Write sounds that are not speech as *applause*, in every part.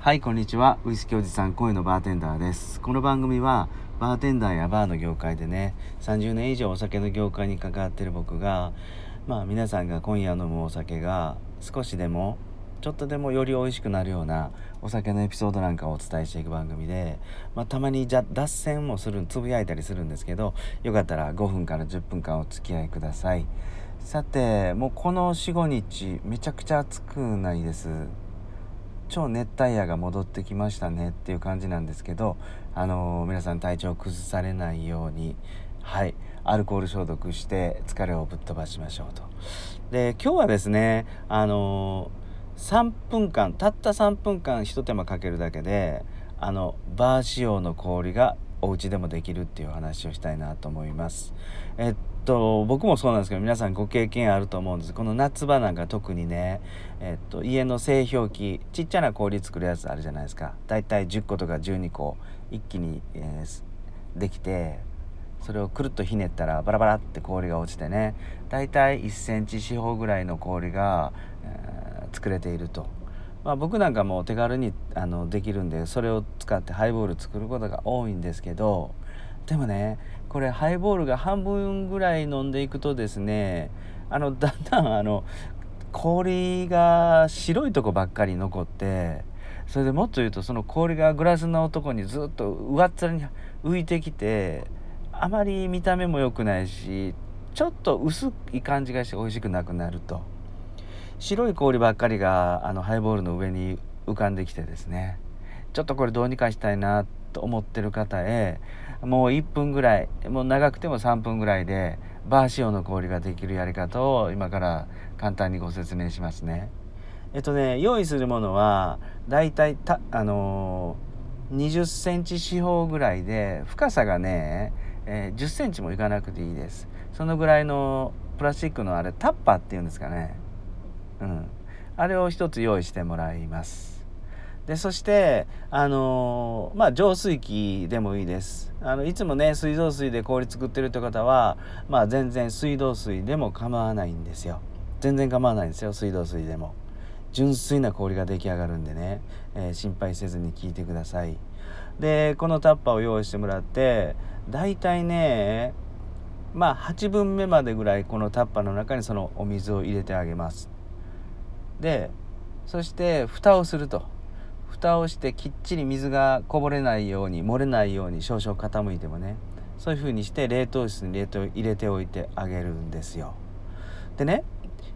はいこんにちは。ウイスキーおじさん声のバーテンダーです。この番組はバーテンダーやバーの業界でね30年以上お酒の業界に関わってる僕がまあ皆さんが今夜飲むお酒が少しでもちょっとでもより美味しくなるようなお酒のエピソードなんかをお伝えしていく番組で、まあ、たまにじゃ脱線もするつぶやいたりするんですけどよかったら5分から10分間お付き合いください。さてもうこの45日めちゃくちゃ暑くないです。超熱帯夜が戻ってきましたねっていう感じなんですけど、あのー、皆さん体調崩されないようにはいアルコール消毒して疲れをぶっ飛ばしましょうと。で今日はですねあのー、3分間たった3分間ひと手間かけるだけであのバー仕様の氷がお家でもできるっていう話をしたいなと思います。えっと僕もそうなんですけど皆さんご経験あると思うんですこの夏場なんか特にね、えっと、家の製氷機ちっちゃな氷作るやつあるじゃないですかだいたい10個とか12個一気に、えー、できてそれをくるっとひねったらバラバラって氷が落ちてねだいたい1センチ四方ぐらいの氷が、えー、作れていると。まあ、僕なんかも手軽にあのできるんでそれを使ってハイボール作ることが多いんですけどでもねこれハイボールが半分ぐらい飲んでいくとですねあの *laughs* だんだんあの氷が白いとこばっかり残ってそれでもっと言うとその氷がグラスのとこにずっと上っ面に浮いてきてあまり見た目も良くないしちょっと薄い感じがして美味しくなくなると。白い氷ばっかりがあのハイボールの上に浮かんできてですねちょっとこれどうにかしたいなと思ってる方へもう1分ぐらいもう長くても3分ぐらいでバー仕様の氷ができるやり方を今から簡単にご説明しますね。えっとね用意するものはだいたいたあのー、20センチ四方ぐらいで深さがね、えー、10センチもいかなくていいです。そのぐらいのプラスチックのあれタッパーっていうんですかね。うん。あれを一つ用意してもらいます。でそしてあのまあ浄水器でもいいです。あのいつもね水道水で氷作ってるって方はまあ全然水道水でも構わないんですよ。全然構わないんですよ水道水でも。純粋な氷が出来上がるんでね、えー、心配せずに聞いてください。でこのタッパーを用意してもらってだいたいねまあ8分目までぐらいこのタッパーの中にそのお水を入れてあげます。でそして蓋をすると。蓋をしてきっちり水がこぼれないように漏れないように少々傾いてもね。そういう風にして冷凍室に冷凍入れておいてあげるんですよ。でね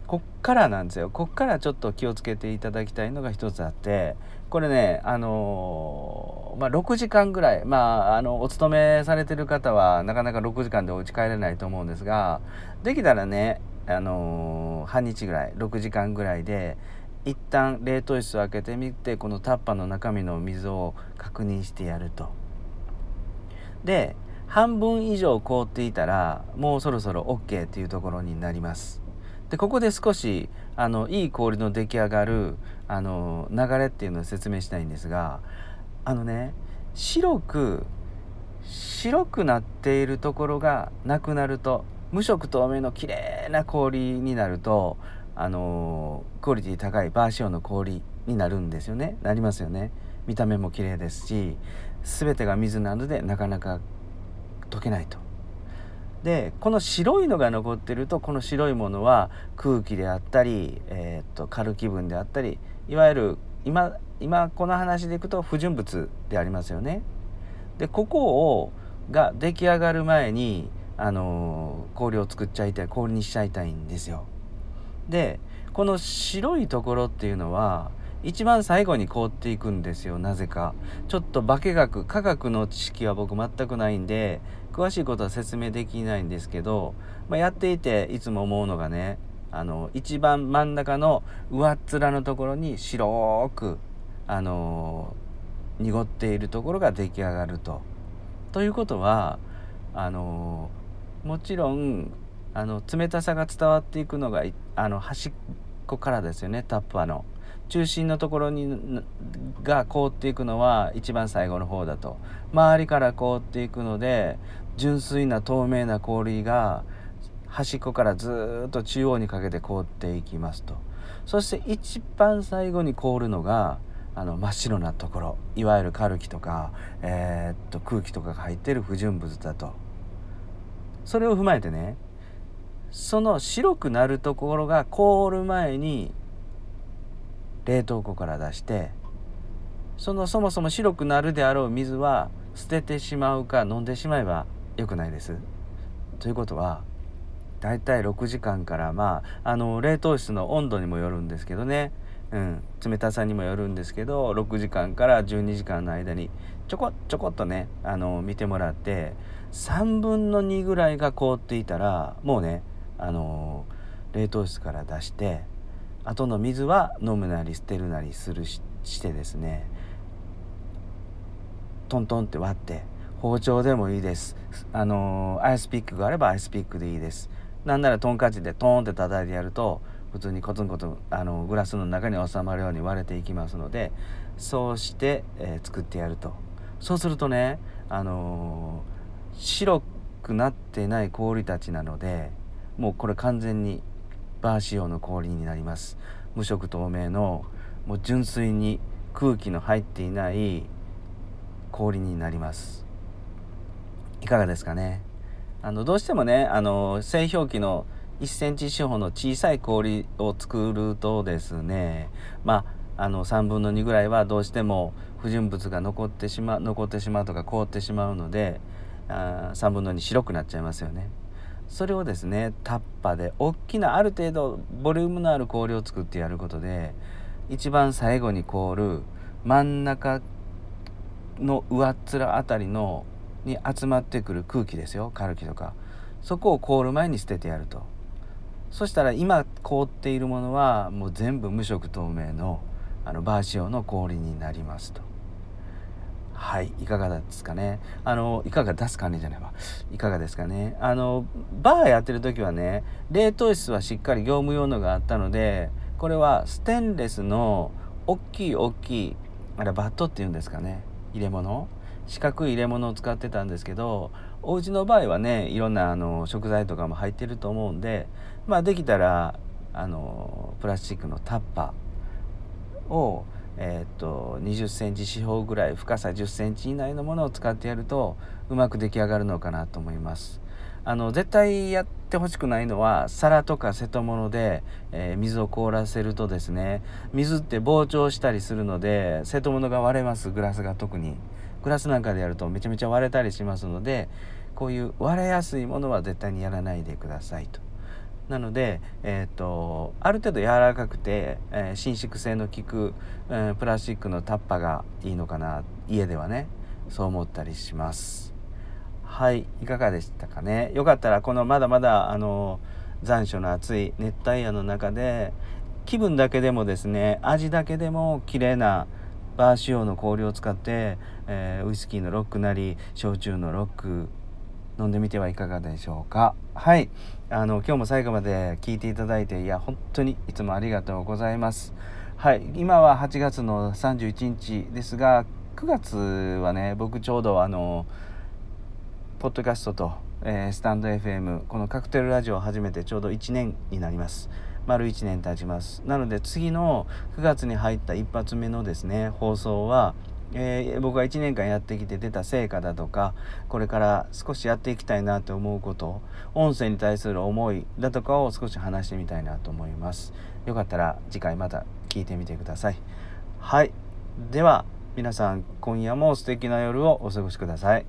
こっからなんですよ。こっからちょっと気をつけていただきたいのが一つあってこれねあのー、まあ、6時間ぐらいまああのお勤めされてる方はなかなか6時間でお家帰れないと思うんですができたらねあのー、半日ぐらい6時間ぐらいで一旦冷凍室を開けてみてこのタッパの中身の水を確認してやると。で半分以上凍っていたらもうそろそろ OK っていうところになります。でここで少しあのいい氷の出来上がるあの流れっていうのを説明したいんですがあのね白く白くなっているところがなくなると無色透明の綺麗な氷になるとあのクオリティ高いバーシオの氷になるんですよね。なりますよね。見た目も綺麗ですし全てが水なのでなかなか溶けないと。でこの白いのが残ってるとこの白いものは空気であったり、えー、っと軽気分であったりいわゆる今今この話でいくと不純物でありますよね。でここをが出来上がる前にあの氷を作っちゃいたい氷にしちゃいたいんですよでこの白いところっていうのは一番最後に凍っていくんですよなぜかちょっと化学科学の知識は僕全くないんで詳しいことは説明できないんですけど、まあ、やっていていつも思うのがねあの一番真ん中の上っ面のところに白くあの濁っているところが出来上がると。ということはあのもちろんあの冷たさが伝わっていくのがあの端っこからですよねタッパーの。中心のところにが凍っていくのは一番最後の方だと。周りから凍っていくので純粋な透明な氷が端っこからずっと中央にかけて凍っていきますと。そして一番最後に凍るのがあの真っ白なところ。いわゆるカルキとか、えー、っと空気とかが入っている不純物だと。それを踏まえてねその白くなるところが凍る前に冷凍庫から出してそのそもそも白くなるであろう水は捨ててしまうか飲んでしまえばよくないです。ということはだいたい6時間からまああの冷凍室の温度にもよるんですけどね、うん、冷たさにもよるんですけど6時間から12時間の間にちょこちょこっとねあの見てもらって3分の2ぐらいが凍っていたらもうねあの冷凍室から出して後の水は飲むなり捨てるなりするししてですねトントンって割って包丁でもいいです。あのアイスピックがあればアイスピックでいいです。なんならトンカチでトーンって叩いてやると普通にコツンコツンあのグラスの中に収まるように割れていきますのでそうして、えー、作ってやると。そうするとねあのー、白くなってない氷たちなのでもうこれ完全にバー仕様の氷になります。無色透明のもう純粋に空気の入っていない氷になります。いかがですかね？あのどうしてもねあの製氷機の1センチ四方の小さい氷を作るとですねまああの3分の2ぐらいはどうしても不純物が残ってしまう残ってしまうとか凍ってしまうのであ3分の2白くなっちゃいますよね。それをですねタッパで大きなある程度ボリュームのある氷を作ってやることで一番最後に凍る真ん中の上っ面あたりのに集まってくる空気ですよ。カルキとか。そこを凍る前に捨ててやると。そしたら今凍っているものはもう全部無色透明のあのバーシオの氷になりますと。はいいかがですかね。あのいかがですかねじゃないわ。いかがですかね。あのバーやってる時はね冷凍室はしっかり業務用のがあったのでこれはステンレスの大きい大きいあれバットっていうんですかね。入れ物。四角い入れ物を使ってたんですけどお家の場合はねいろんなあの食材とかも入ってると思うんでまあできたらあのプラスチックのタッパーをえ、っと20センチ四方ぐらい深さ10センチ以内のものを使ってやるとうまく出来上がるのかなと思います。あの絶対やってほしくないのは皿とか瀬戸物で、えー、水を凍らせるとですね水って膨張したりするので瀬戸物が割れますグラスが特にグラスなんかでやるとめちゃめちゃ割れたりしますのでこういう割れやすいものは絶対にやらないでくださいと。なので、えーと、ある程度柔らかくて、えー、伸縮性の効く、えー、プラスチックのタッパがいいのかな家ではねそう思ったりします。はいいかがでしたかね。よかったらこのまだまだあの残暑の暑い熱帯夜の中で気分だけでもですね味だけでも綺麗なバー仕様の氷を使って、えー、ウイスキーのロックなり焼酎のロック飲んでみてはいかがでしょうか？はい。あの今日も最後まで聞いていただいていや本当にいつもありがとうございます。はい。今は8月の31日ですが9月はね僕ちょうどあのポッドキャストと、えー、スタンド FM このカクテルラジオを始めてちょうど1年になります。丸1年経ちます。なので次の9月に入った一発目のですね放送はえー、僕が1年間やってきて出た成果だとかこれから少しやっていきたいなと思うこと音声に対する思いだとかを少し話してみたいなと思います。よかったら次回また聞いてみてください。はい。では皆さん今夜も素敵な夜をお過ごしください。